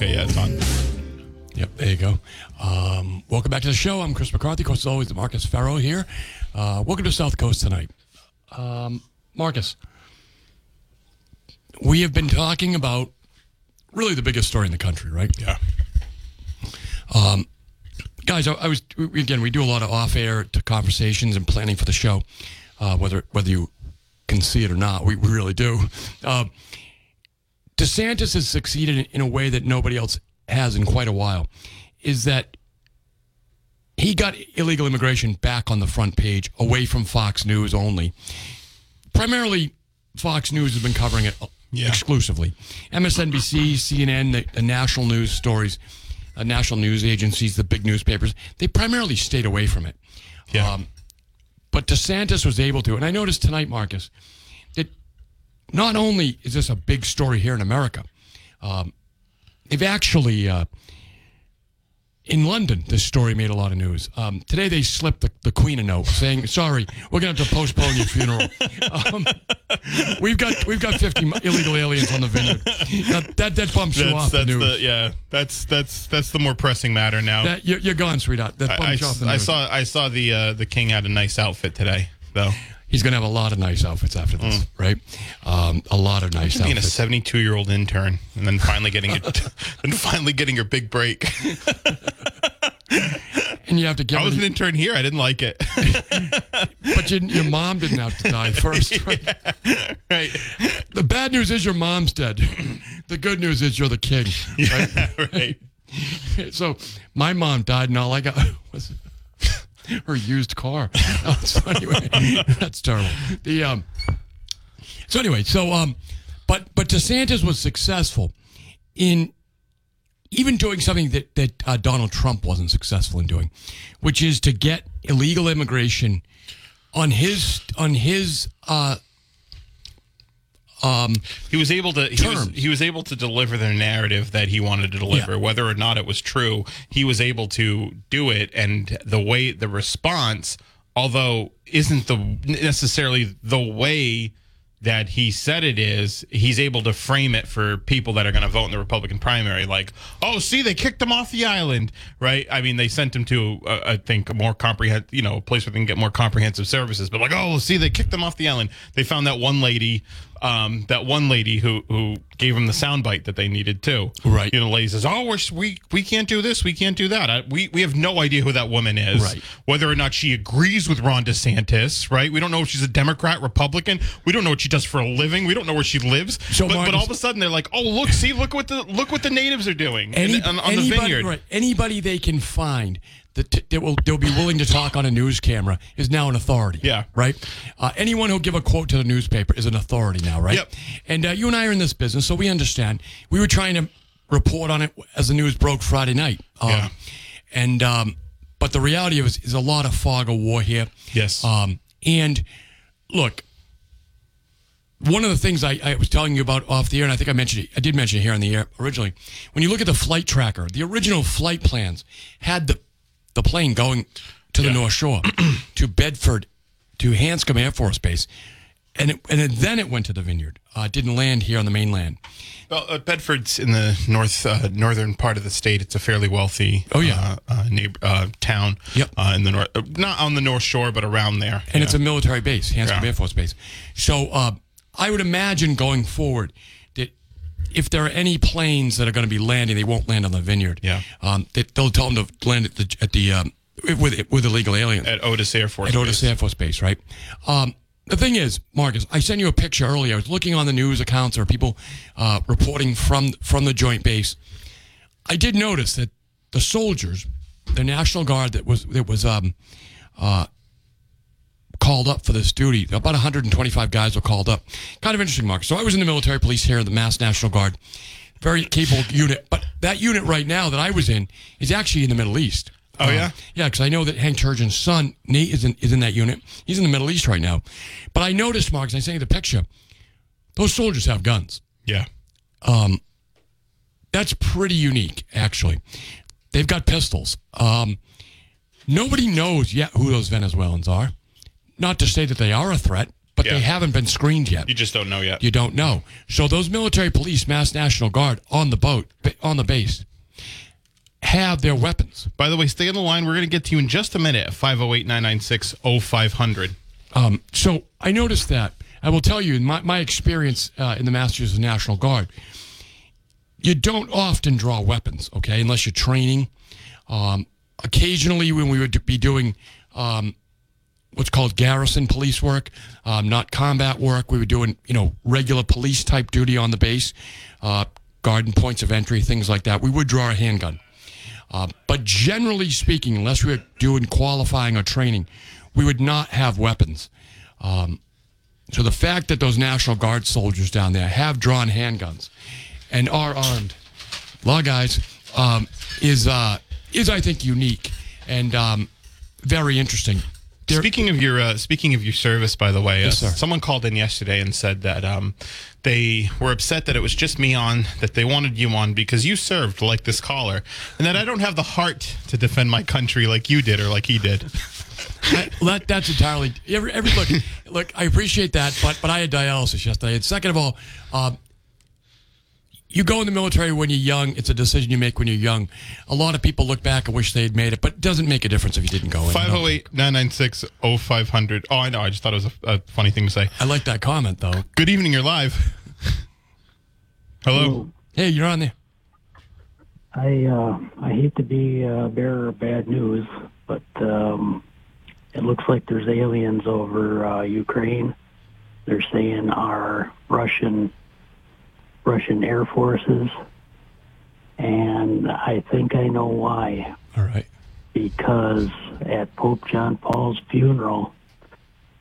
Okay, yeah, it's on. Yep, there you go. Um, welcome back to the show. I'm Chris McCarthy. Of course, as always, Marcus Farrow here. Uh, welcome to South Coast tonight. Um, Marcus, we have been talking about really the biggest story in the country, right? Yeah. guys, I, I was we- again. We do a lot of off-air to conversations and planning for the show, uh, whether whether you can see it or not. We, we really do. Uh, DeSantis has succeeded in, a way that nobody else has in quite a while. Is that he got illegal immigration back on the front page, away from Fox News only. Primarily, Fox News has been covering it Yeah. exclusively. MSNBC, CNN, the, the national news stories, uh, national news agencies, the big newspapers, they primarily stayed away from it. Yeah. Um, but DeSantis was able to. And I noticed tonight, Marcus, that not only is this a big story here in America, um, they've actually, uh, in London, this story made a lot of news. Um, today they slipped the, the Queen a note saying, "Sorry, we're going to have to postpone your funeral. Um, we've got we've got 50 illegal aliens on the vineyard. That that, that bumps you That's off the news. the yeah. That's that's that's the more pressing matter now. That, you're, you're gone, sweetheart. That I, bumps you off the I news. saw I saw the uh, the king had a nice outfit today though. He's going to have a lot of nice outfits after this, right? Um, a lot of nice outfits. Being a 72 year old intern and then finally getting it and finally getting your big break. and you have to get I was an intern here. I didn't like it. But you, your mom didn't have to die first. Right? right. The bad news is your mom's dead. The good news is you're the king. Right? right. So my mom died, and all I got was her used car. So anyway, that's terrible. The um. So anyway, so um, but but DeSantis was successful in even doing something that that uh, Donald Trump wasn't successful in doing, which is to get illegal immigration on his on his uh He was able to he was, he was able to deliver the narrative that he wanted to deliver, Yeah. whether or not it was true. He was able to do it, and the way the response, although isn't the necessarily the way that he said it is, he's able to frame it for people that are going to vote in the Republican primary. Like, oh, see, they kicked him off the island, right? I mean, they sent him to, uh, I think, a more comprehensive, you know, a place where they can get more comprehensive services. But like, oh, see, they kicked him off the island. They found that one lady, um, that one lady who who gave him the soundbite that they needed too. Right. You know, lady says, oh, we're, we we can't do this, we can't do that. I, we we have no idea who that woman is. Right. Whether or not she agrees with Ron DeSantis, right? We don't know if she's a Democrat, Republican. We don't know what she does for a living. We don't know where she lives. So, but, but all of a sudden they're like, oh, look, see, look what the look what the natives are doing in- Any, on, on the vineyard. right, anybody they can find that, that will they'll be willing to talk on a news camera is now an authority. Yeah. Right. Uh, anyone who'll give a quote to the newspaper is an authority now. Right. Yep. And uh, you and I are in this business, so we understand. We were trying to report on it as the news broke Friday night. Um, Yeah. And um, but the reality is, is a lot of fog of war here. Yes. Um, and look, one of the things I, I was telling you about off the air, and I think I mentioned it, I did mention it here on the air originally. When you look at the flight tracker, the original flight plans had the the plane going to the Yeah. North Shore, to Bedford, to Hanscom Air Force Base, and it, and then it went to the Vineyard. Uh, didn't land here on the mainland. Well, uh, Bedford's in the north uh, northern part of the state. It's a fairly wealthy Oh, yeah. uh, uh, neighbor, uh, town. Yep. Uh, in the north, uh, not on the North Shore, but around there. and it's a military base, Hanscom Yeah. Air Force Base. So uh, I would imagine going forward if there are any planes that are going to be landing, they won't land on the Vineyard. Yeah. um, they, they'll tell them to land at the, at the um, with with illegal aliens at Otis Air Force. at Otis Base. Air Force Base, right? Um, the thing is, Marcus, I sent you a picture earlier. I was looking on the news accounts or people uh, reporting from from the joint base. I did notice that the soldiers, the National Guard that was that was um, uh, called up for this duty. About 125 guys were called up. Kind of interesting, Mark. So I was in the military police here, in the Mass National Guard. Very capable unit. But that unit right now that I was in is actually in the Middle East. Oh, Uh, yeah? yeah, because I know that Hank Turgeon's son, Nate, is in, is in that unit. He's in the Middle East right now. But I noticed, Mark, as I sent you the picture, those soldiers have guns. Yeah. Um, That's pretty unique, actually. They've got pistols. Um, nobody knows yet who those Venezuelans are. Not to say that they are a threat, but Yeah. they haven't been screened yet. You just don't know yet. You don't know. So those military police, Mass National Guard on the boat, on the base, have their weapons. By the way, stay on the line. We're going to get to you in just a minute at 508 996 0500. Um, so I noticed that. I will tell you, in my, my experience uh, in the Masters of the National Guard, you don't often draw weapons, okay, unless you're training. Um, occasionally, when we would be doing um, what's called garrison police work, um, not combat work, we were doing, you know, regular police type duty on the base, uh, garden points of entry, things like that. We would draw a handgun. Uh, but generally speaking, unless we were doing qualifying or training, we would not have weapons. Um, so the fact that those National Guard soldiers down there have drawn handguns and are armed, law guys, um, is uh, is I think unique and um, very interesting. Speaking of your uh, speaking of your service, by the way, uh, sir. someone called in yesterday and said that um, they were upset that it was just me on, that they wanted you on because you served like this caller, and that I don't have the heart to defend my country like you did or like he did. That, that's entirely every, every look. Look, I appreciate that, but but I had dialysis yesterday. And second of all, um, you go in the military when you're young. It's a decision you make when you're young. A lot of people look back and wish they had made it, but it doesn't make a difference if you didn't go in. 508 996 0500. Oh, I know. I just thought it was a, a funny thing to say. I like that comment though. Good evening. You're live. Hello. Hey, you're on there. I uh, I hate to be a bearer of bad news, but um, it looks like there's aliens over uh, Ukraine. They're saying our Russian Russian air forces, and I think I know why. All right. Because at Pope John Paul's funeral,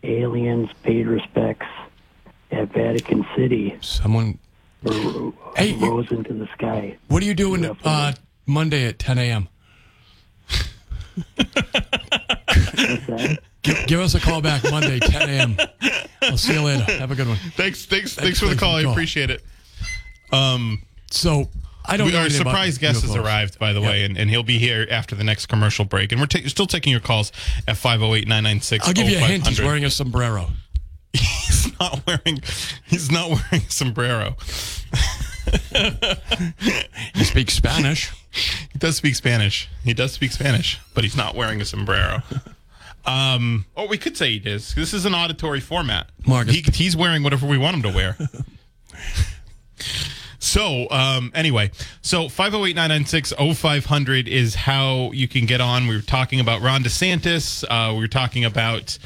aliens paid respects at Vatican City, Someone. or Hey, you- rose into the sky. What are you doing uh, Monday at 10 a.m.? Give, give us a call back Monday 10 a.m. I'll see you later. Have a good one. Thanks, thanks, thanks for the call. I appreciate it. Um, So I don't. we, know our surprise guest has arrived, by the way, and, and he'll be here after the next commercial break. And we're ta- still taking your calls at 508 996 I'll give you a hint. He's wearing a sombrero. He's not wearing. He's not wearing a sombrero. He speaks Spanish. He does speak Spanish. He does speak Spanish, but he's not wearing a sombrero. Um, oh, we could say he is. This is an auditory format. Marcus. He, he's wearing whatever we want him to wear. So, um, anyway, so 508 996 0500 is how you can get on. We were talking about Ron DeSantis. Uh, we were talking about,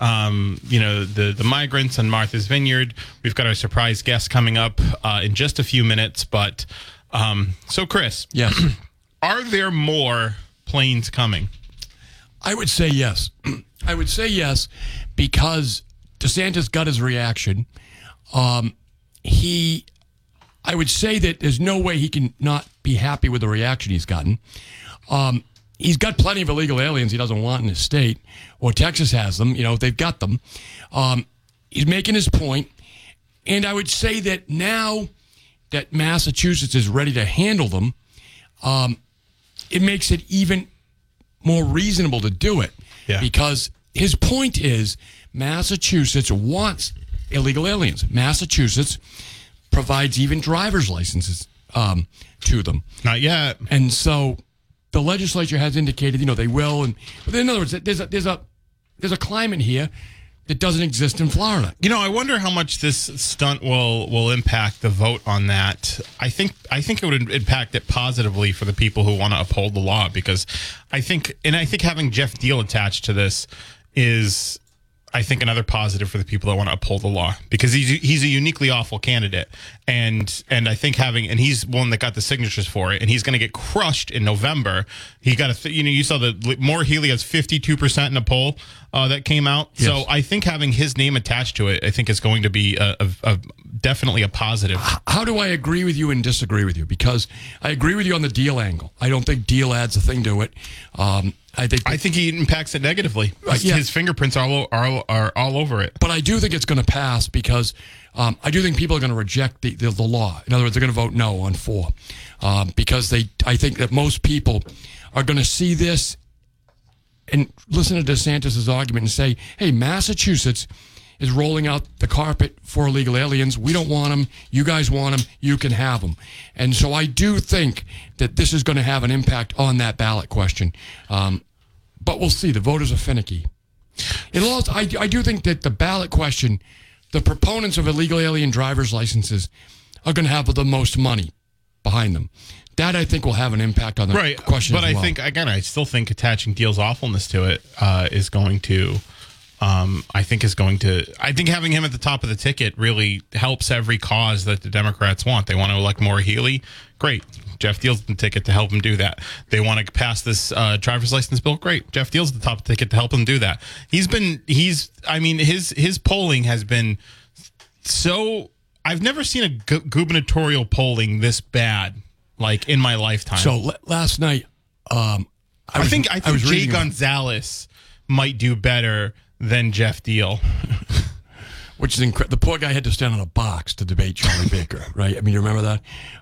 um, you know, the, the migrants and Martha's Vineyard. We've got our surprise guest coming up uh, in just a few minutes. But, um, so, Chris, Yes. are there more planes coming? I would say yes. I would say yes because DeSantis got his reaction. Um, he, I would say that there's no way he can not be happy with the reaction he's gotten. Um, he's got plenty of illegal aliens he doesn't want in his state, or Texas has them. You know, they've got them. Um, he's making his point, and I would say that now that Massachusetts is ready to handle them, um, it makes it even more reasonable to do it. Yeah. Because his point is Massachusetts wants illegal aliens. Massachusetts provides even driver's licenses um, to them. Not yet. And so the legislature has indicated, you know, they will. And but in other words, there's a, there's a there's a climate here that doesn't exist in Florida. You know, I wonder how much this stunt will will impact the vote on that. I think I think it would impact it positively for the people who want to uphold the law because I think and I think having Geoff Diehl attached to this is I think another positive for the people that want to uphold the law because he's he's a uniquely awful candidate and and I think having and he's one that got the signatures for it and he's going to get crushed in November. He got a th- you know you saw the Maura Healey has fifty two percent in a poll uh, that came out. So I think having his name attached to it, I think is going to be a, a, a definitely a positive. How do I agree with you and disagree with you? Because I agree with you on the Diehl angle. I don't think Diehl adds a thing to it. Um, I think, I think he impacts it negatively. His, yeah. his fingerprints are all, are, are all over it. but I do think it's going to pass because um, I do think people are going to reject the, the, the law. In other words, they're going to vote no on four um, because they. I think that most people are going to see this and listen to DeSantis's argument and say, "Hey, Massachusetts is rolling out the carpet for illegal aliens. We don't want them. You guys want them. You can have them." And so I do think that this is going to have an impact on that ballot question. Um, but we'll see. The voters are finicky. Also, I, I do think that the ballot question, the proponents of illegal alien driver's licenses are going to have the most money behind them. That I think will have an impact on the right question. but i think again i still think attaching Diehl's awfulness to it uh, is going to um, i think is going to i think having him at the top of the ticket really helps every cause that the democrats want. They want to elect Maura Healey great. Geoff Diehl's the ticket to help him do that. They want to pass this uh, driver's license bill. Great. Geoff Diehl's the top of the ticket to help him do that. He's been he's i mean his his polling has been so i've never seen a gu- gubernatorial polling this bad like in my lifetime so. l- Last night, um, I, I think I think was Jay Gonzalez might do better than Geoff Diehl. which is incredible. The poor guy had to stand on a box to debate Charlie Baker, right? I mean, you remember that?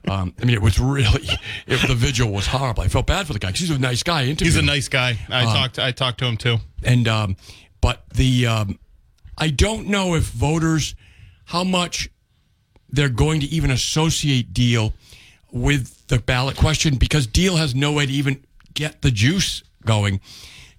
Um, I mean, it was really it, the vigil was horrible. I felt bad for the guy he's a nice guy. I He's a nice guy. I talked I talked to him too. And um, but the um, I don't know if voters how much they're going to even associate Diehl with the ballot question because Diehl has no way to even get the juice going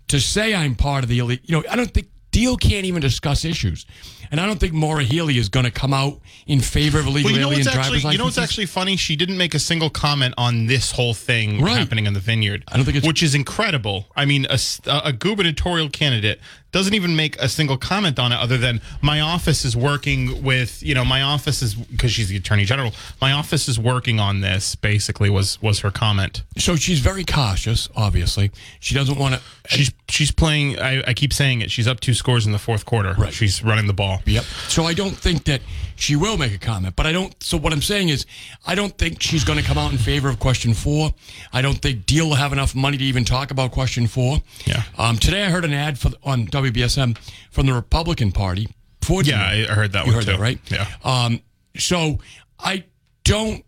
to say I'm part of the elite. You know, I don't think Diehl can't even discuss issues, and I don't think Maura Healey is going to come out in favor of illegal Well, you know alien what's driver's actually you know what's actually funny? She didn't make a single comment on this whole thing Right. happening in the vineyard. I don't think it's- which is incredible. I mean, a gubernatorial candidate doesn't even make a single comment on it, other than my office is working with you know my office is because she's the attorney general. My office is working on this. Basically, was was her comment. so she's very cautious. Obviously, she doesn't want to. She's she's playing. I, I keep saying it. She's up two scores in the fourth quarter. Right. She's running the ball. Yep. So I don't think that she will make a comment, but I don't. So what I'm saying is, I don't think she's going to come out in favor of question four. I don't think Diehl will have enough money to even talk about question four. Yeah. Um, today I heard an ad for on WBSM from the Republican Party. For Yeah, I I heard that you heard too. that, right? Yeah. Um, so I don't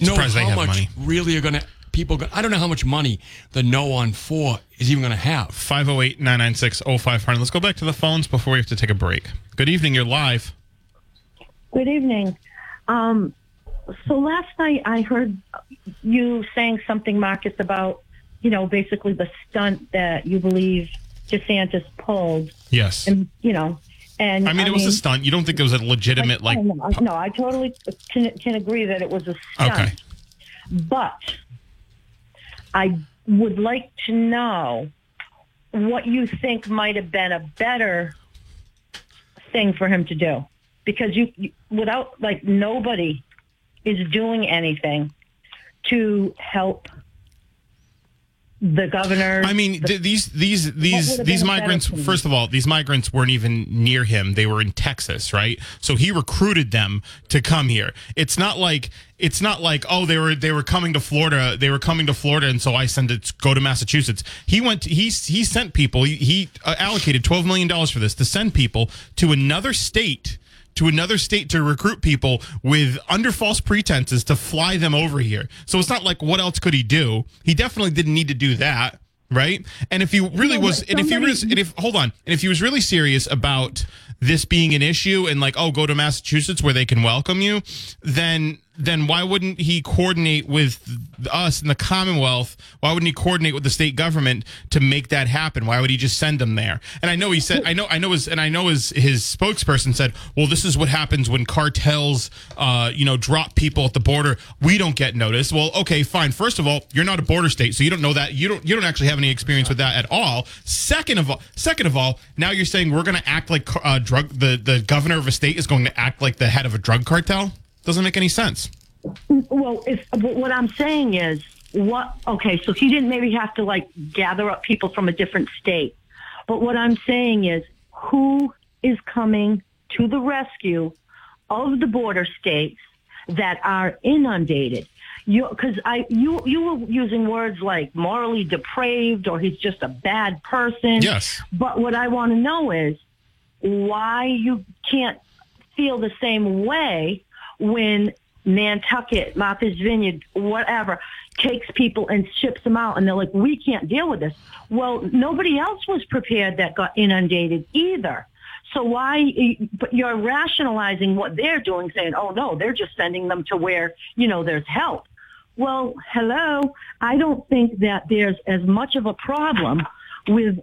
know how much money. really are going to people. Go, I don't know how much money the no on four is even going to have. 508 996 0500. Let's go back to the phones before we have to take a break. Good evening. You're live. Good evening. Um, so last night I heard you saying something, Marcus, about you know basically the stunt that you believe DeSantis pulled, Yes. and you know, and I mean, it was a stunt. You don't think it was a legitimate, like, I- no, I- no, I totally can, can agree that it was a stunt. Okay. But I would like to know what you think might have been a better thing for him to do. Because you, you without, like, nobody is doing anything to help the governor. I mean, th- these these these these been a better migrants. First of all, these migrants weren't even near him. They were in Texas, right? So he recruited them to come here. It's not like it's not like oh they were they were coming to Florida. They were coming to Florida, and so I sent it go to Massachusetts. He went. he he sent people. He, he uh, allocated twelve million dollars for this to send people to another state to another state to recruit people with under false pretenses to fly them over here. So it's not like what else could he do? He definitely didn't need to do that, right? And if he really No, was, but and if he was, and if hold on, and if he was really serious about this being an issue and like, oh, go to Massachusetts where they can welcome you, then then why wouldn't he coordinate with us in the Commonwealth? Why wouldn't he coordinate with the state government to make that happen? Why would he just send them there? And I know he said, I know, I know his, and I know his his spokesperson said, well, this is what happens when cartels, uh, you know, drop people at the border. We don't get noticed. Well, okay, fine. First of all, you're not a border state, so you don't know that. You don't you don't actually have any experience with that at all. Second of all, second of all, now you're saying we're going to act like uh, drug the the governor of a state is going to act like the head of a drug cartel. Doesn't make any sense. Well, if, what I'm saying is, what? Okay, so he didn't maybe have to like gather up people from a different state, But what I'm saying is, who is coming to the rescue of the border states that are inundated? Because I you you were using words like morally depraved or he's just a bad person. Yes. But what I want to know is why you can't feel the same way when Nantucket, Martha's Vineyard, whatever, takes people and ships them out, and they're like, we can't deal with this. Well, nobody else was prepared that got inundated either. So why, but you're rationalizing what they're doing, saying, oh no, they're just sending them to where, you know, there's help. Well, hello, I don't think that there's as much of a problem with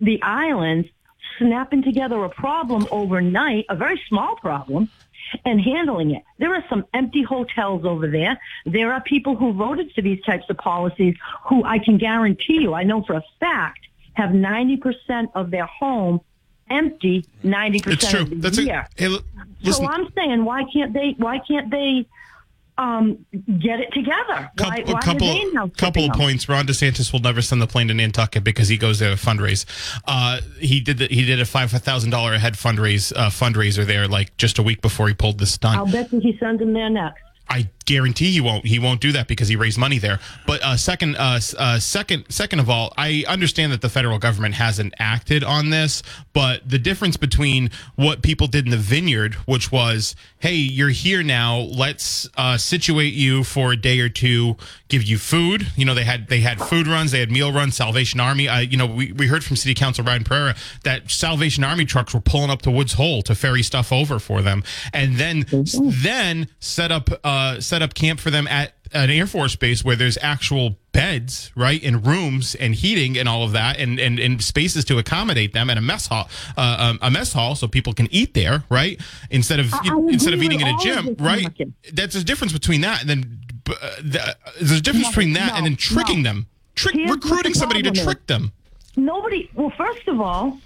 the islands snapping together a problem overnight, a very small problem, and handling it. There are some empty hotels over there. There are people who voted for these types of policies who I can guarantee you, I know for a fact, have 90% of their home empty 90% It's true. of the That's a, year. hey, l- so I'm saying, why can't they? Why can't they um, get it together? Why, a why couple, couple of points. Ron DeSantis will never send the plane to Nantucket because he goes there to fundraise. Uh, he did the, he did a five thousand dollar a head fundraise uh, fundraiser there like just a week before he pulled this stunt. I'll bet you he sends them there next. I guarantee he won't. He won't do that because he raised money there. But uh, second, uh, uh, second, second of all, I understand that the federal government hasn't acted on this. But the difference between what people did in the vineyard, which was, "Hey, you're here now. Let's uh, situate you for a day or two, give you food." You know, they had they had food runs, they had meal runs. Salvation Army. Uh, you know, we, we heard from City Council Brian Pereira that Salvation Army trucks were pulling up to Woods Hole to ferry stuff over for them, and then then set up uh, set up camp for them at an Air Force base where there's actual beds, right, and rooms and heating and all of that, and and, and spaces to accommodate them, and a mess hall, uh, um, a mess hall, so people can eat there, right, instead of instead of eating in a gym, right. Marcus. That's a difference between that and then uh, the, there's a difference No, between that no, and then tricking no. them, trick Here's recruiting the somebody to is. trick them. Nobody. Well, first of all,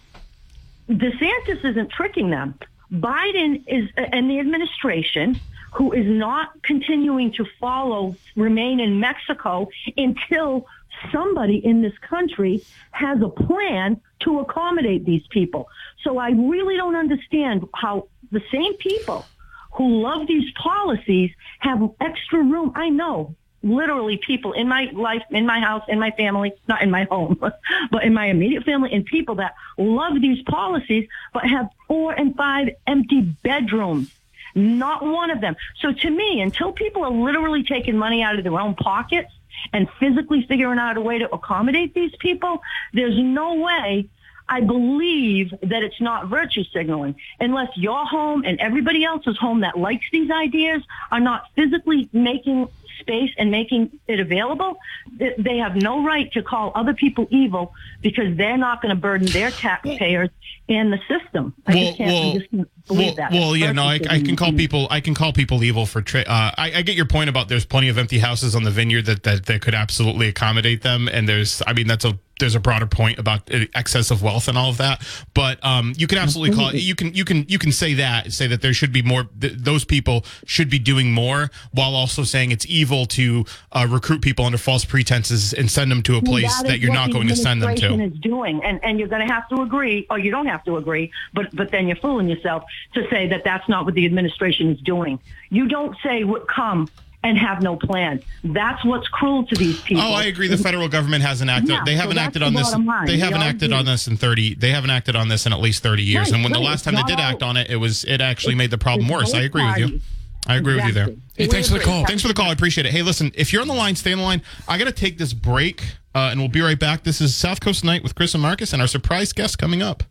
DeSantis isn't tricking them. Biden is, and the administration, who is not continuing to follow, remain in Mexico until somebody in this country has a plan to accommodate these people. So I really don't understand how the same people who love these policies have extra room. I know literally people in my life, in my house, in my family, not in my home, but in my immediate family and people that love these policies, but have four and five empty bedrooms. Not one of them. So to me, until people are literally taking money out of their own pockets and physically figuring out a way to accommodate these people, there's no way I believe that it's not virtue signaling unless your home and everybody else's home that likes these ideas are not physically making space and making it available. They have no right to call other people evil because they're not going to burden their taxpayers in the system. I just can't, I just can't believe well, that. well, yeah, no, I, I can call people. I can call people evil for. Tra- uh, I, I get your point about there's plenty of empty houses on the vineyard that, that that could absolutely accommodate them, and there's. I mean, that's a there's a broader point about excess of wealth and all of that. But um, you can absolutely call it. You can you can you can say that say that there should be more. Th- those people should be doing more, while also saying it's evil to uh, recruit people under false pretenses and send them to a place That that, you're not going to send them administration to. Is doing, and and you're going to have to agree, or you don't have to agree, but but then you're fooling yourself to say that that's not what the administration is doing. You don't say what come and have no plan. That's what's cruel to these people. Oh, I agree. The federal government hasn't acted. Yeah, they haven't that's acted the on this. line. They haven't all acted on this in thirty. They haven't acted on this in at least thirty years. Right, and when the last time they did all- act on it, it was it actually made the problem worse. I both agree with you. I agree with you there. Hey, thanks for the call. Thanks for the call. I appreciate it. Hey, listen, if you're on the line, stay on the line. I got to take this break, uh, and we'll be right back. This is South Coast Night with Chris and Marcus, and our surprise guest coming up.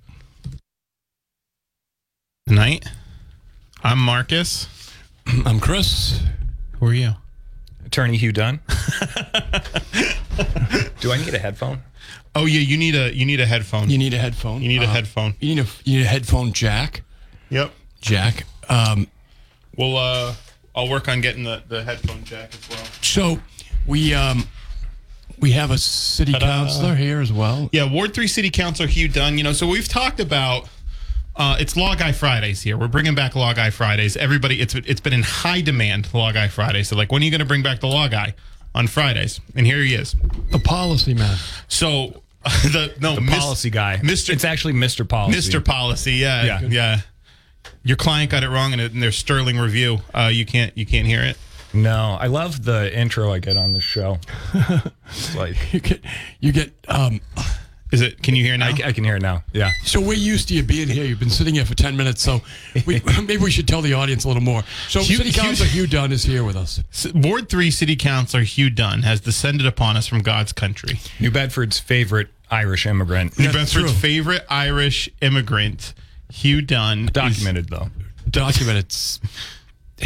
Tonight, I'm Marcus. I'm Chris. Who are you? Attorney Hugh Dunn. Do I need a headphone? Oh yeah, you need a you need a headphone. You need a headphone. You need a Uh, headphone. You need a you need a headphone jack. Yep. Jack. Um, We'll uh, I'll work on getting the the headphone jack as well. so we um we have a city Ta-da. councilor here as well. Yeah, Ward Three City Councilor Hugh Dunn. You know, so we've talked about. Uh, it's Law Guy Fridays here. We're bringing back Law Guy Fridays. Everybody, it's it's been in high demand. Law Guy Fridays. So, like, when are you going to bring back the Law Guy on Fridays? And here he is. The policy man. So, the no the Mis- policy guy. Mr. It's actually Mr. Policy. Mr. Policy. Yeah, Yeah. yeah, Your client got it wrong in, in their sterling review. Uh, you can't you can't hear it. No, I love the intro I get on this show. It's like You get, you get. Um, Is it? Can you hear now? I, I can hear it now. Yeah. so we're used to you being here. You've been sitting here for ten minutes, so we, maybe we should tell the audience a little more. So, Hugh- City Councilor Hugh Dunn is here with us. S- Ward Three City Councilor Hugh Dunn has descended upon us from God's country. New Bedford's favorite Irish immigrant. New That's Bedford's true. favorite Irish immigrant, Hugh Dunn. is- Documented though. Documented.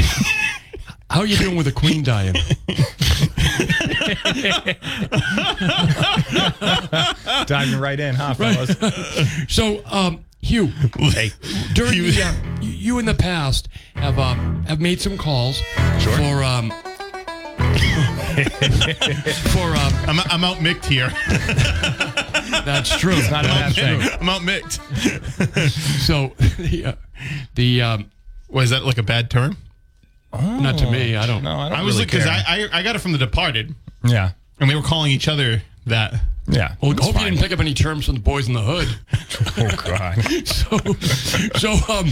How are you doing with the Queen dying? Diving right in, huh, fellas? So, um, Hugh, hey. during Hugh- the, uh, you- in the past have um, have made some calls for um, for um, I'm, I'm out micked here. that's true. It's Not a bad thing. I'm out micked. So the uh, the um, Was that like a bad term? Not to me. I don't. No, I don't I was really because care. I, I I got it from The Departed, yeah. and we were calling each other that. Yeah. Well, It's hope you fine. didn't pick up any terms from the boys in the hood. Oh God. So, so, um,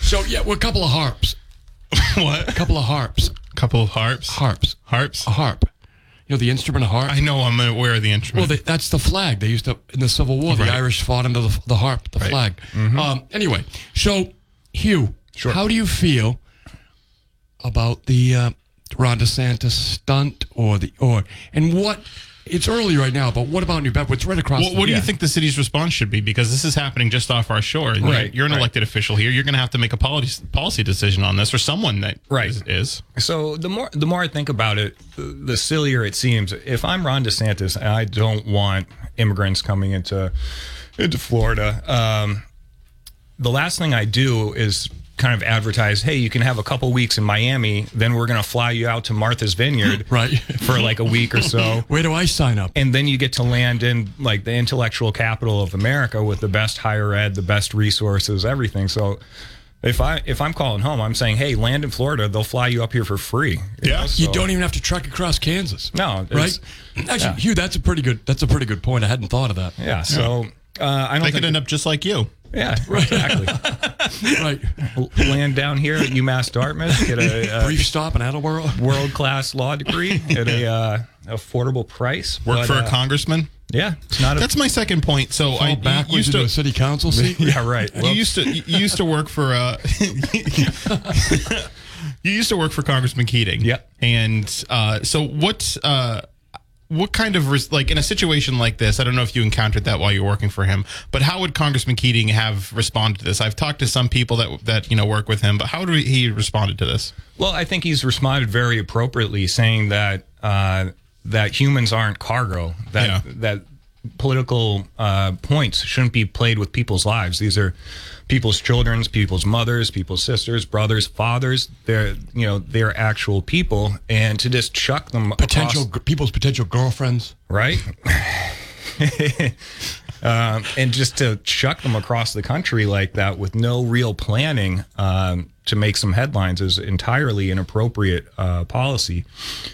so yeah, we're a couple of harps. what? A couple of harps. couple of harps. Harps. Harps. A harp. You know the instrument, a harp. I know I'm aware of the Well, instrument. they, that's the flag. They used to in the Civil War. The Irish fought under the, the harp, the flag. Um, anyway, so Hugh, how do you feel about the uh, Ron DeSantis stunt, or the or and what? It's early right now, but what about New Bedford? It's right across. what, the, what do you think the city's response should be? Because this is happening just off our shore. and you're- Right, You're, an right. elected official here. You're going to have to make a policy policy decision on this, or someone that Right. is, is. So the more the more I think about it, the, the sillier it seems. If I'm Ron DeSantis and I don't want immigrants coming into into Florida, um, the last thing I do is kind of advertise, "Hey, you can have a couple weeks in Miami, then we're going to fly you out to Martha's Vineyard Right. for like a week or so." Where do I sign up? and then you get to land in like the intellectual capital of America with the best higher ed, the best resources, everything. So if I if I'm calling home, I'm saying, hey, land in Florida, they'll fly you up here for free. Yeah. know, You don't even have to trek across Kansas. No, right? it's- Actually, Hugh, that's a pretty good. That's a pretty good point. I hadn't thought of that. Yeah. So uh, I don't They think. could end up just like you. Yeah. Exactly. Right. land down here at UMass Dartmouth, get a, Brief stop in Attleboro. a world class law degree at a uh, affordable price. Work But, for a uh, congressman. Yeah, it's not a. That's my second point. So I Fall backwards used to a city council seat. yeah, right. you used to you used to work for uh you used to work for Congressman Keating. Yep. And uh, so what uh, what kind of res- like in a situation like this? I don't know if you encountered that while you were working for him, but how would Congressman Keating have responded to this? I've talked to some people that that you know work with him, but how would he responded to this? Well, I think he's responded very appropriately, saying that uh, that humans aren't cargo. That Yeah. that political uh, points shouldn't be played with people's lives. These are people's children's, people's mothers, people's sisters, brothers, fathers. They're you know they're actual people, and to just chuck them Potential across- people's potential girlfriends. right? um, and just to chuck them across the country like that with no real planning um, to make some headlines is entirely inappropriate uh, policy.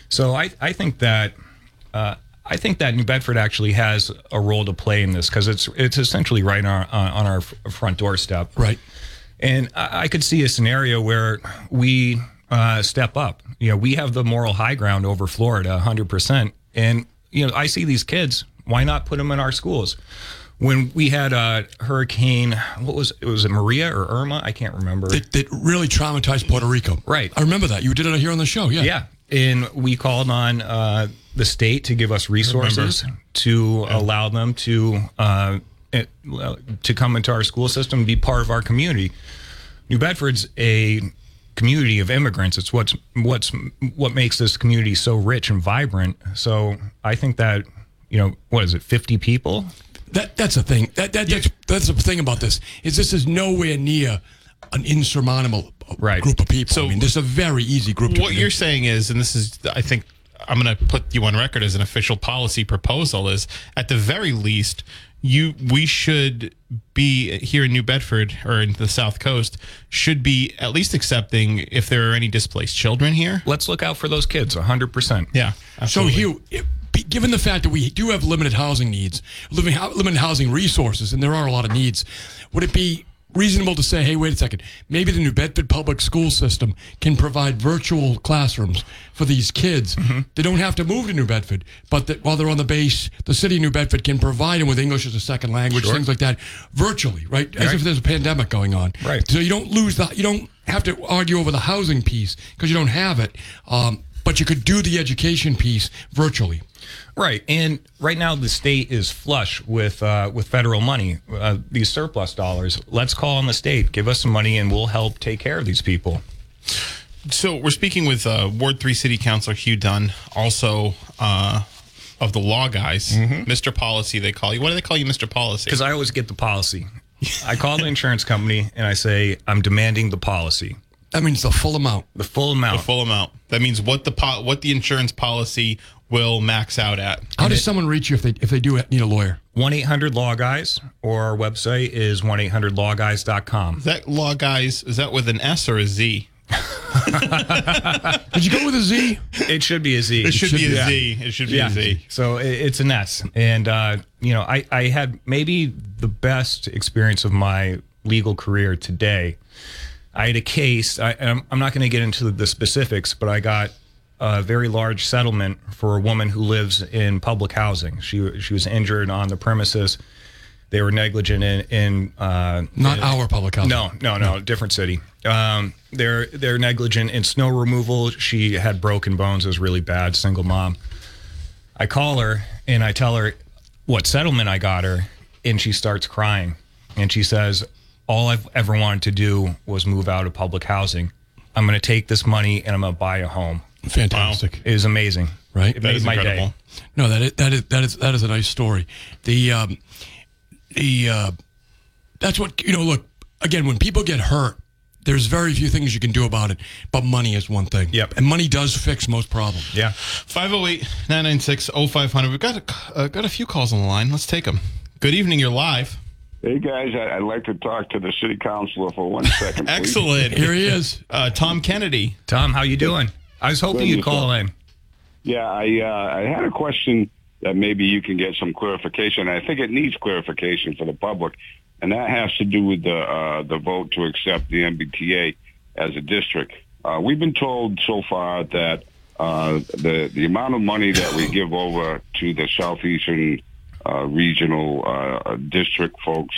So I, I think that. Uh, I think that New Bedford actually has a role to play in this because it's it's essentially right on our, on our front doorstep. Right. And I, I could see a scenario where we uh, step up. You know, we have the moral high ground over Florida, 100%. And, you know, I see these kids. Why not put them in our schools? When we had uh, Hurricane, what was it? Was it Maria or Irma? I can't remember. That, that really traumatized Puerto Rico. Right. I remember that. You did it here on the show. Yeah. Yeah. And we called on uh, the state to give us resources to allow them to uh, it, to come into our school system and be part of our community. New Bedford's a community of immigrants. It's what's what's what makes this community so rich and vibrant. So I think that you know what is it, fifty people? That that's the thing. That, that that's that's the thing about this is this is nowhere near an insurmountable Right. group of people. So- I mean, this is a very easy group. to What get you're in. saying is, and this is, I think, I'm going to put you on record as an official policy proposal. Is at the very least, you we should be here in New Bedford or in the South Coast should be at least accepting if there are any displaced children here. Let's look out for those kids. hundred percent. Yeah. So absolutely. Hugh, it- given the fact that we do have limited housing needs, living limited housing resources, and there are a lot of needs, would it be reasonable to say, hey, wait a second, maybe the New Bedford public school system can provide virtual classrooms for these kids. Mm-hmm. They don't have to move to New Bedford, but that while they're on the base, the city of New Bedford can provide them with English as a second language, sure. things like that, virtually, right? As right. if there's a pandemic going on. Right. So you don't lose the, you don't have to argue over the housing piece because you don't have it. Um, but you could do the education piece virtually. Right, and right now the state is flush with uh, with federal money, uh, these surplus dollars. Let's call on the state, give us some money, and we'll help take care of these people. So we're speaking with uh, Ward Three City Councilor Hugh Dunn, also uh, of the Law Guys, mm-hmm. Mr. Policy. They call you. What do they call you, Mr. Policy? Because I always get the policy. I call the insurance company and I say I'm demanding the policy. That means the full amount. The full amount. The full amount. That means what the po- what the insurance policy will max out at. How and does it, someone reach you if they if they do need a lawyer? 1 800 Law Guys, or our website is 1 800 lawguys.com. Is that Law Guys, is that with an S or a Z? Did you go with a Z? It should be a Z. It should, it should be a Z. yeah. It should be yeah. a Z. So it's an S. And, uh, you know, I, I had maybe the best experience of my legal career today. I had a case, I, I'm, I'm not going to get into the specifics, but I got a very large settlement for a woman who lives in public housing. She she was injured on the premises. They were negligent in, in uh, not in, our public housing. No, no, no, different city. Um, they're they're negligent in snow removal. She had broken bones. It was really bad. Single mom. I call her and I tell her what settlement I got her, and she starts crying, and she says, "All I've ever wanted to do was move out of public housing. I'm going to take this money and I'm going to buy a home." Fantastic. Wow. It was amazing. Right. It made my incredible. day. No, that is, that is that is that is a nice story. The um, the uh, that's what you know. Look again, when people get hurt, there's very few things you can do about it, but money is one thing. Yep. And money does fix most problems. Yeah. 508 996 0500. We've got a, uh, got a few calls on the line. Let's take them. Good evening. You're live. Hey guys, I'd like to talk to the city councilor for one second. Excellent. Here he is, uh, Tom Kennedy. Tom, how you doing? I was hoping you'd call in. Yeah, I uh, I had a question that maybe you can get some clarification. I think it needs clarification for the public, and that has to do with the uh, the vote to accept the MBTA as a district. Uh, we've been told so far that uh, the the amount of money that we give over to the southeastern uh, regional uh, district folks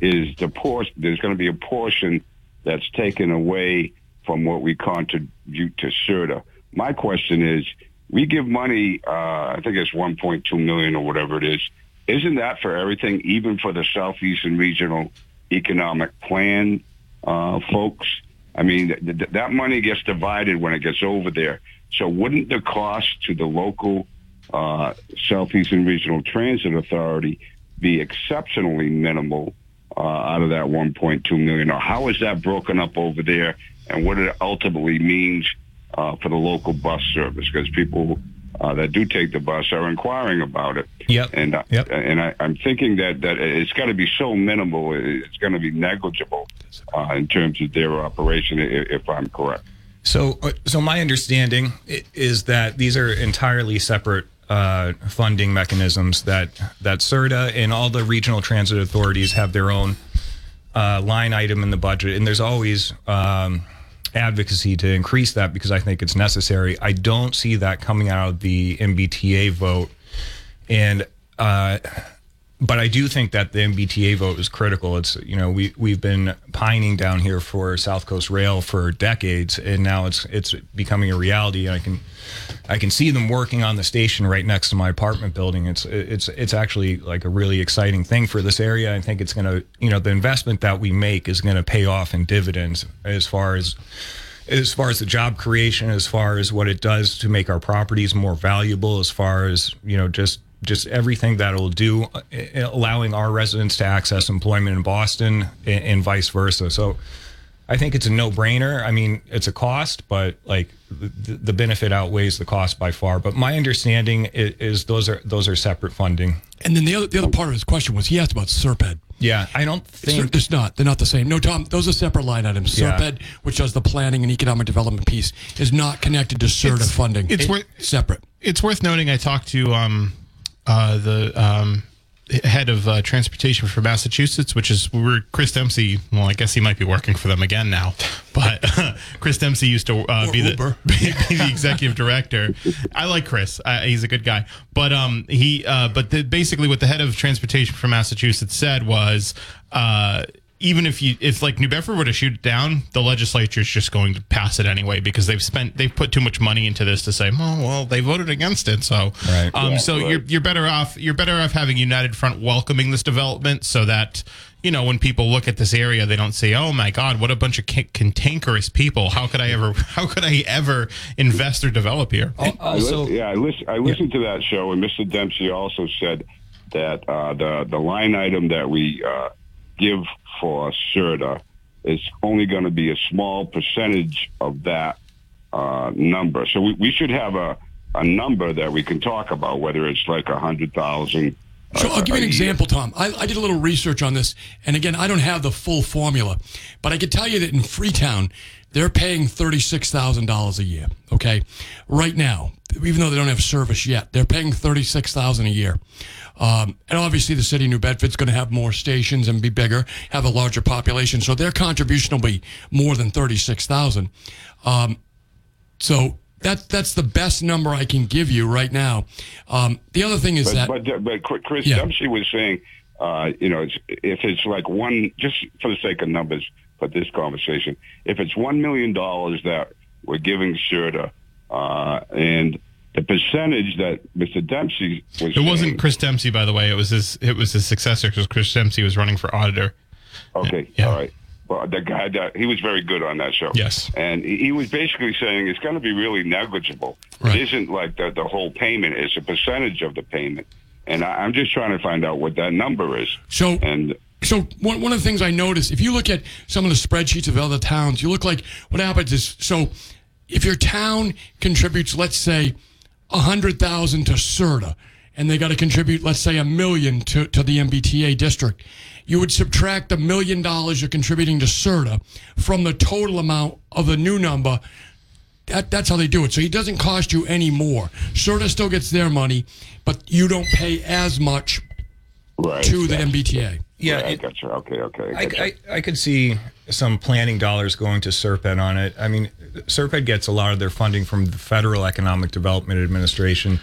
is the portion. There's going to be a portion that's taken away from what we contribute to SRTA. My question is, we give money, uh, I think it's 1.2 million or whatever it is. Isn't that for everything, even for the Southeastern Regional Economic Plan uh, folks? I mean, th- th- that money gets divided when it gets over there. So wouldn't the cost to the local uh, Southeastern Regional Transit Authority be exceptionally minimal uh, out of that 1.2 million? Or how is that broken up over there? and what it ultimately means uh, for the local bus service because people uh, that do take the bus are inquiring about it. Yep. And uh, yep. and I, am thinking that that it's got to be so minimal, it's going to be negligible uh, in terms of their operation, if, if I'm correct. So, uh, so my understanding is that these are entirely separate uh, funding mechanisms. That that SRTA and all the regional transit authorities have their own uh, line item in the budget, and there's always um, advocacy to increase that because I think it's necessary. I don't see that coming out of the MBTA vote, and uh, but I do think that the MBTA vote is critical. It's you know we we've been pining down here for South Coast Rail for decades, and now it's it's becoming a reality. I can I can see them working on the station right next to my apartment building. It's it's it's actually like a really exciting thing for this area. I think it's to you know the investment that we make is going to pay off in dividends as far as as far as the job creation, as far as what it does to make our properties more valuable, as far as you know just just everything that it'll do, uh, allowing our residents to access employment in Boston and, and vice versa. So I think it's a no brainer. I mean, it's a cost, but like the, the, benefit outweighs the cost by far. But my understanding is, is, those are those are separate funding. And then the other the other part of his question was he asked about SRPEDD. Yeah, I don't think. it's not. They're not the same. No, Tom, those are separate line items. Yeah. SRPEDD, which does the planning and economic development piece, is not connected to SRTA It's- funding. it's wor- separate. It's worth noting. I talked to um, uh, the um, head of uh, transportation for Massachusetts, which is where Chris Dempsey. Well, I guess he might be working for them again now. But Chris Dempsey used to uh, be the Uber. be the executive director. I like Chris. Uh, he's a good guy. But um, he uh, but the, basically what the head of transportation for Massachusetts said was. Uh, even if you if like New Bedford were to shoot it down, the legislature is just going to pass it anyway because they've spent they've put too much money into this to say, oh well, they voted against it, so Right. um, Yeah, so right. you're you're better off you're better off having United Front welcoming this development so that you know when people look at this area they don't say, oh my God, what a bunch of ca- cantankerous people. How could I ever how could I ever invest or develop here? Al- I lis- Also, yeah, I, listen, I listened to that show, and Mr. Dempsey also said that uh, the the line item that we uh, give for SRTA is only going to be a small percentage of that uh, number. So we, we should have a, a number that we can talk about, whether it's like a hundred thousand. So I'll give you an example, Tom. I, I did a little research on this, and again, I don't have the full formula, but I can tell you that in Freetown, they're paying thirty-six thousand dollars a year. Okay, right now, even though they don't have service yet, they're paying $36,000 a year. Um, and obviously, the city of New Bedford's going to have more stations and be bigger, have a larger population, so their contribution will be more than thirty-six thousand. Um, so that that's the best number I can give you right now. Um, the other thing is But, that but, but Chris Yeah. Dempsey was saying, uh, you know, it's, if it's like one, just for the sake of numbers for this conversation, if it's $1 million that we're giving SRTA, uh, and the percentage that Mr. Dempsey was It wasn't Chris Dempsey, by the way. It was his it was his successor because Chris Dempsey was running for auditor. Okay, Yeah. all right. Well, the guy that he was very good on that show. Yes. and he he was basically saying it's going to be really negligible. Right. It isn't like the the whole payment; it's a percentage of the payment. And I, I'm just trying to find out what that number is. so And So one, one of the things I noticed, if you look at some of the spreadsheets of other towns, you look like what happens is so if your town contributes, let's say, a hundred thousand to SRTA, and they got to contribute, let's say, a million to, to the MBTA district, you would subtract a million dollars you're contributing to SRTA from the total amount of the new number. That, that's how they do it. So it doesn't cost you any more. SRTA still gets their money, but you don't pay as much right to the. MBTA. Yeah, Right, I it- got you. Okay, okay. I I, you. I, I could see some planning dollars going to SRPEDD on it. I mean, SRPEDD gets a lot of their funding from the Federal Economic Development Administration.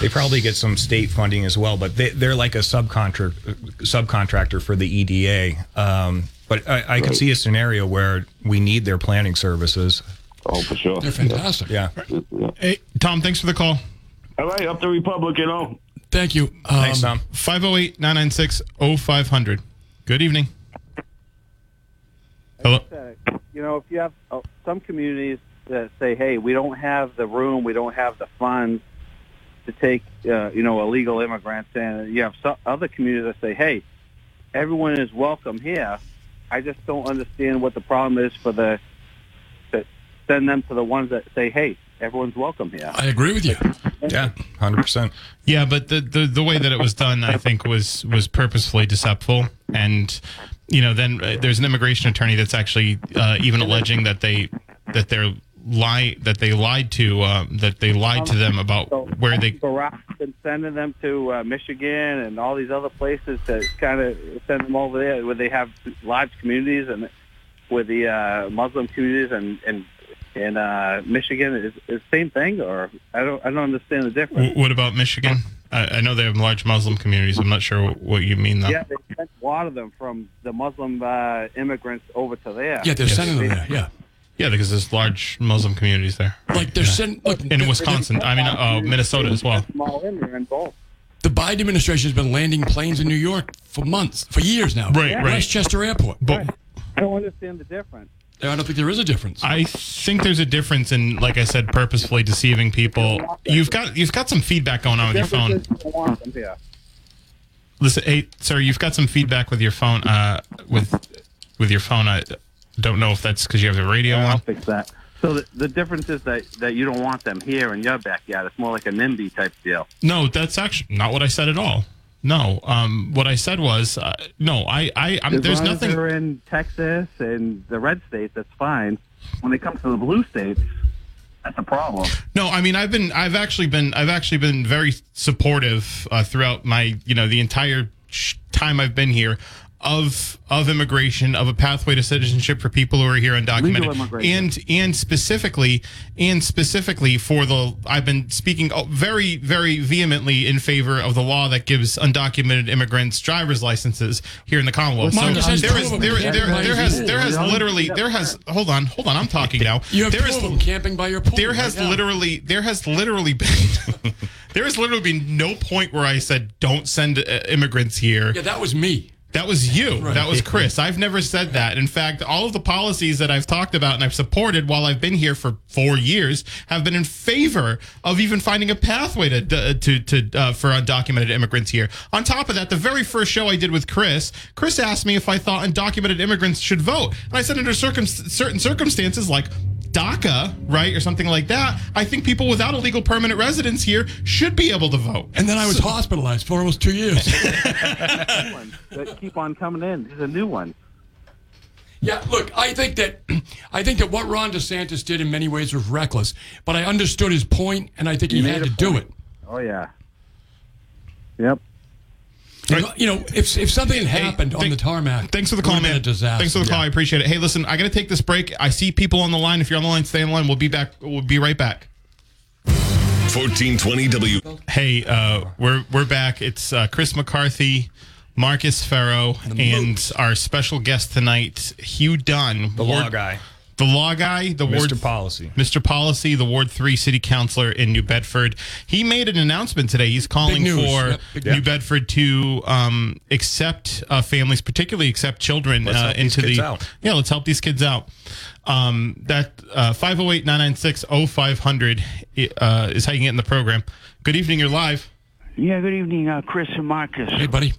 They probably get some state funding as well, but they, they're like a subcontract subcontractor for the EDA. Um, but I, I could see a scenario where we need their planning services. oh, for sure. They're fantastic. Yeah. Hey, Tom, thanks for the call. All right, up the Republic, you know. Thank you. Um, Thanks, Tom. 508 996 0500. Good evening. Hello. uh, you know, if you have uh, some communities that say, "Hey, we don't have the room, we don't have the funds to take, uh, you know, illegal immigrants," and you have some other communities that say, "Hey, everyone is welcome here." I just don't understand what the problem is for the to send them to the ones that say, "Hey, everyone's welcome here." I agree with you. Yeah, 100%. Yeah, but the, the the way that it was done, I think, was was purposefully deceptive. And you know, then uh, there's an immigration attorney that's actually uh, even alleging that they that they're lie that they lied to uh, that they lied to them about So where they. Barack's been sending them to uh, Michigan and all these other places to kind of send them over there where they have large communities and with the uh, Muslim communities and and in uh, Michigan is is the same thing or I don't I don't understand the difference. w- What about Michigan? I, I know they have large Muslim communities. I'm not sure what you mean though. Yeah, they sent a lot of them from the Muslim uh, immigrants over to there. Yeah, they're sending them there. Yeah, Yeah, because there's large Muslim communities there. like they're sending. Look, In Wisconsin, I mean, uh, Minnesota as well. Small in both. the Biden administration has been landing planes in New York for months, for years now. Right, right. Westchester Airport. But I don't understand the difference. I don't think there is a difference. I think there's a difference in, like I said, purposefully deceiving people. You've got you've got some feedback going on with your phone. Difference don't want them here. Listen, hey, sir, you've got some feedback with your phone. Uh, with with your phone, I don't know if that's because you have the radio on. I'll on. fix that. So the, the difference is that, that you don't want them here in your backyard. It's more like a NIMBY type deal. No, that's actually not what I said at all. No. Um, what I said was uh, no. I, I, I'm, As there's long nothing. As they're in Texas and the red states. That's fine. When it comes to the blue states, that's a problem. No, I mean I've been I've actually been I've actually been very supportive uh, throughout my you know the entire sh- time I've been here of of immigration of a pathway to citizenship for people who are here undocumented and and specifically and specifically for the I've been speaking uh, very very vehemently in favor of the law that gives undocumented immigrants driver's licenses here in the Commonwealth. Well, so there's there two is of them there, there, there has there has literally there has hold on hold on I'm talking now. You have There two is of them camping by your pool. there has right now. literally there has literally been there has literally been no point where I said don't send uh, immigrants here. Yeah, that was me. That was you. That was Chris. I've never said that. In fact, all of the policies that I've talked about and I've supported while I've been here for four years have been in favor of even finding a pathway to to to uh, for undocumented immigrants here. On top of that, the very first show I did with Chris, Chris asked me if I thought undocumented immigrants should vote, and I said under circum- certain circumstances like. DACA, right, or something like that. I think people without a legal permanent residence here should be able to vote. And then I was hospitalized for almost two years. That keep on coming in. There's a new one. Yeah, look, I think that I think that what Ron DeSantis did in many ways was reckless, but I understood his point, and I think he, He had to a do it. Oh yeah. Yep. You know, you know, if if something had happened on thank- the tarmac, Thanks for the it call, man. A disaster. Thanks for the call. I appreciate it. Hey, listen, I got to take this break. I see people on the line. If you're on the line, stay on the line. We'll be back. We'll be right back. 1420 W. Hey, uh, we're we're back. It's uh, Chris McCarthy, Marcus Farrow, and our special guest tonight, Hugh Dunn, The law guy, the law guy, the ward Policy. Mr. Policy, the Ward 3 city councilor in New Bedford. He made an announcement today. He's calling for Yep, New news. Bedford to um, accept uh, families, particularly accept children Let's uh, help these into kids the. out. Yeah, let's help these kids out. Um, that uh, 508 996 0500 uh, is how you get in the program. Good evening. You're live. Yeah, good evening, uh, Chris and Marcus. Hey, buddy.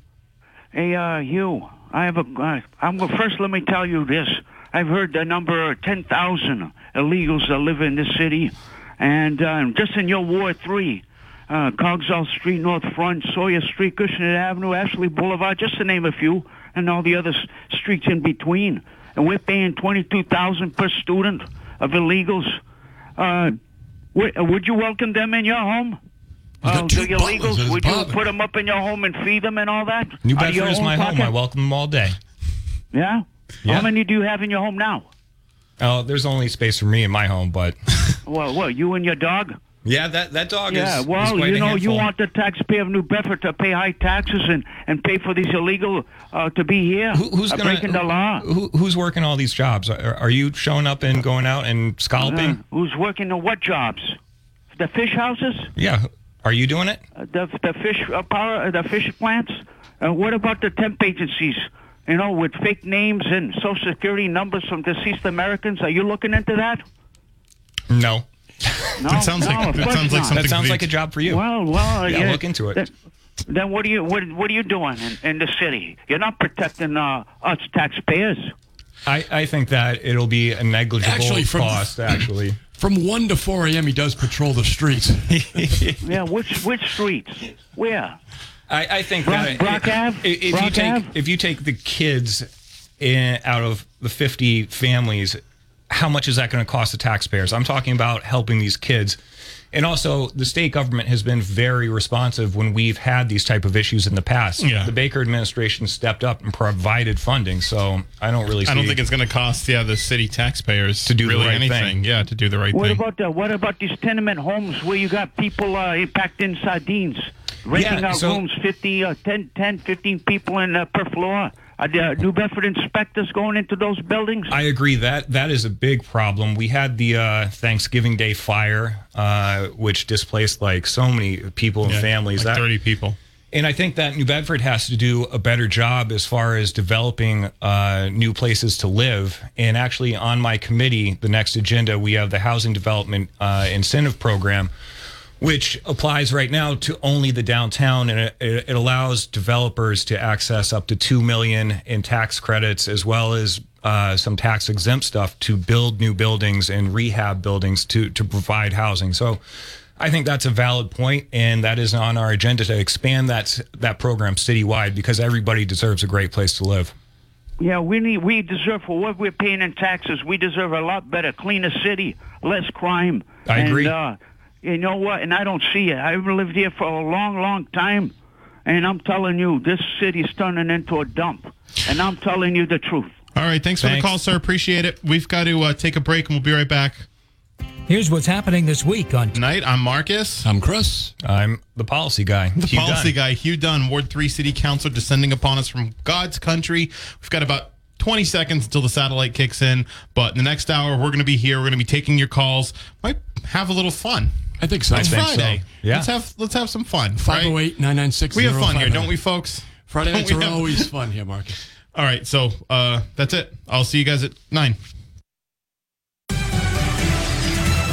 Hey, uh, Hugh, I have a. Uh, I'm well, first. Let me tell you this. I've heard the number ten thousand illegals that live in this city, and uh, just in your Ward Three, uh, Cogswell Street, North Front, Sawyer Street, Cushnet Avenue, Ashley Boulevard, just to name a few, and all the other s- streets in between. And we're paying twenty-two thousand per student of illegals. Uh, w- would you welcome them in your home? He's got two the butlers illegals, would you put them up in your home and feed them and all that? New Bedford is my home. pocket? I welcome them all day. Yeah? Yeah. How many do you have in your home now? Oh, there's only space for me in my home, but Well, what, you and your dog? yeah, that that dog yeah, is. is well, quite you know, you want the taxpayer of New Bedford to pay high taxes and, and pay for these illegal uh, to be here, Who, who's uh, gonna, breaking the law. Who, who's working all these jobs? Are, are you showing up and going out and scalping? Uh, who's working the what jobs? The fish houses? yeah. Are you doing it? Uh, the the fish uh, power, uh, the fish plants. Uh, what about the temp agencies? You know, with fake names and social security numbers from deceased Americans. Are you looking into that? No. No, It sounds no, like- it sounds like something- That sounds like a job for you. Well, well, Yeah, yeah, look into it. Then, then what are you what what are you doing in, in the city? You're not protecting uh, us taxpayers. I, I think that it'll be a negligible Actually, from- cost, actually. From 1 to 4 a.m., he does patrol the streets. Yeah, which which streets? Where? I, I think Brock- that Brock Ave? if, if you take Ave? if you take the kids in, out of the 50 families, how much is that going to cost the taxpayers? I'm talking about helping these kids. And also, the state government has been very responsive when we've had these type of issues in the past. Yeah. The Baker administration stepped up and provided funding, so I don't really. See I don't think it's going to cost yeah the city taxpayers To do the right anything. thing. Yeah, to do the right What thing. about the, what about these tenement homes where you got people uh, packed in sardines, renting Yeah, out so- rooms, 50, uh, 10, 10, 15 people in uh, per floor? Are the New Bedford inspectors going into those buildings? I agree that that is a big problem. We had the uh, Thanksgiving Day fire, uh, which displaced like so many people and Yeah, families. like that, 30 people. And I think that New Bedford has to do a better job as far as developing uh, new places to live. And actually, on my committee, the next agenda, we have the Housing Development uh, Incentive Program, which applies right now to only the downtown, and it, it allows developers to access up to two million in tax credits, as well as uh, some tax exempt stuff to build new buildings and rehab buildings to to provide housing. So. I think that's a valid point, and that is on our agenda to expand that that program citywide because everybody deserves a great place to live. Yeah, we need. We deserve for what we're paying in taxes. We deserve a lot better, cleaner city, less crime. I and, agree. Uh, you know what? And I don't see it. I've lived here for a long, long time, and I'm telling you, this city's turning into a dump. And I'm telling you the truth. All right. Thanks for the call, sir. Appreciate it. We've got to uh, take a break, and we'll be right back. Here's what's happening this week on Tonight, I'm Marcus. I'm Chris. I'm the policy guy. The Hugh policy Dunn. guy, Hugh Dunn, Ward 3 City Council, descending upon us from God's country. We've got about 20 seconds until the satellite kicks in. But in the next hour, we're going to be here. We're going to be taking your calls. Might have a little fun. I think so. It's think so. Yeah. Let's have let's have some fun. right? 508 996 We have fun here, don't we, folks? Friday nights are always fun here, Marcus. All right, so uh, that's it. I'll see you guys at nine.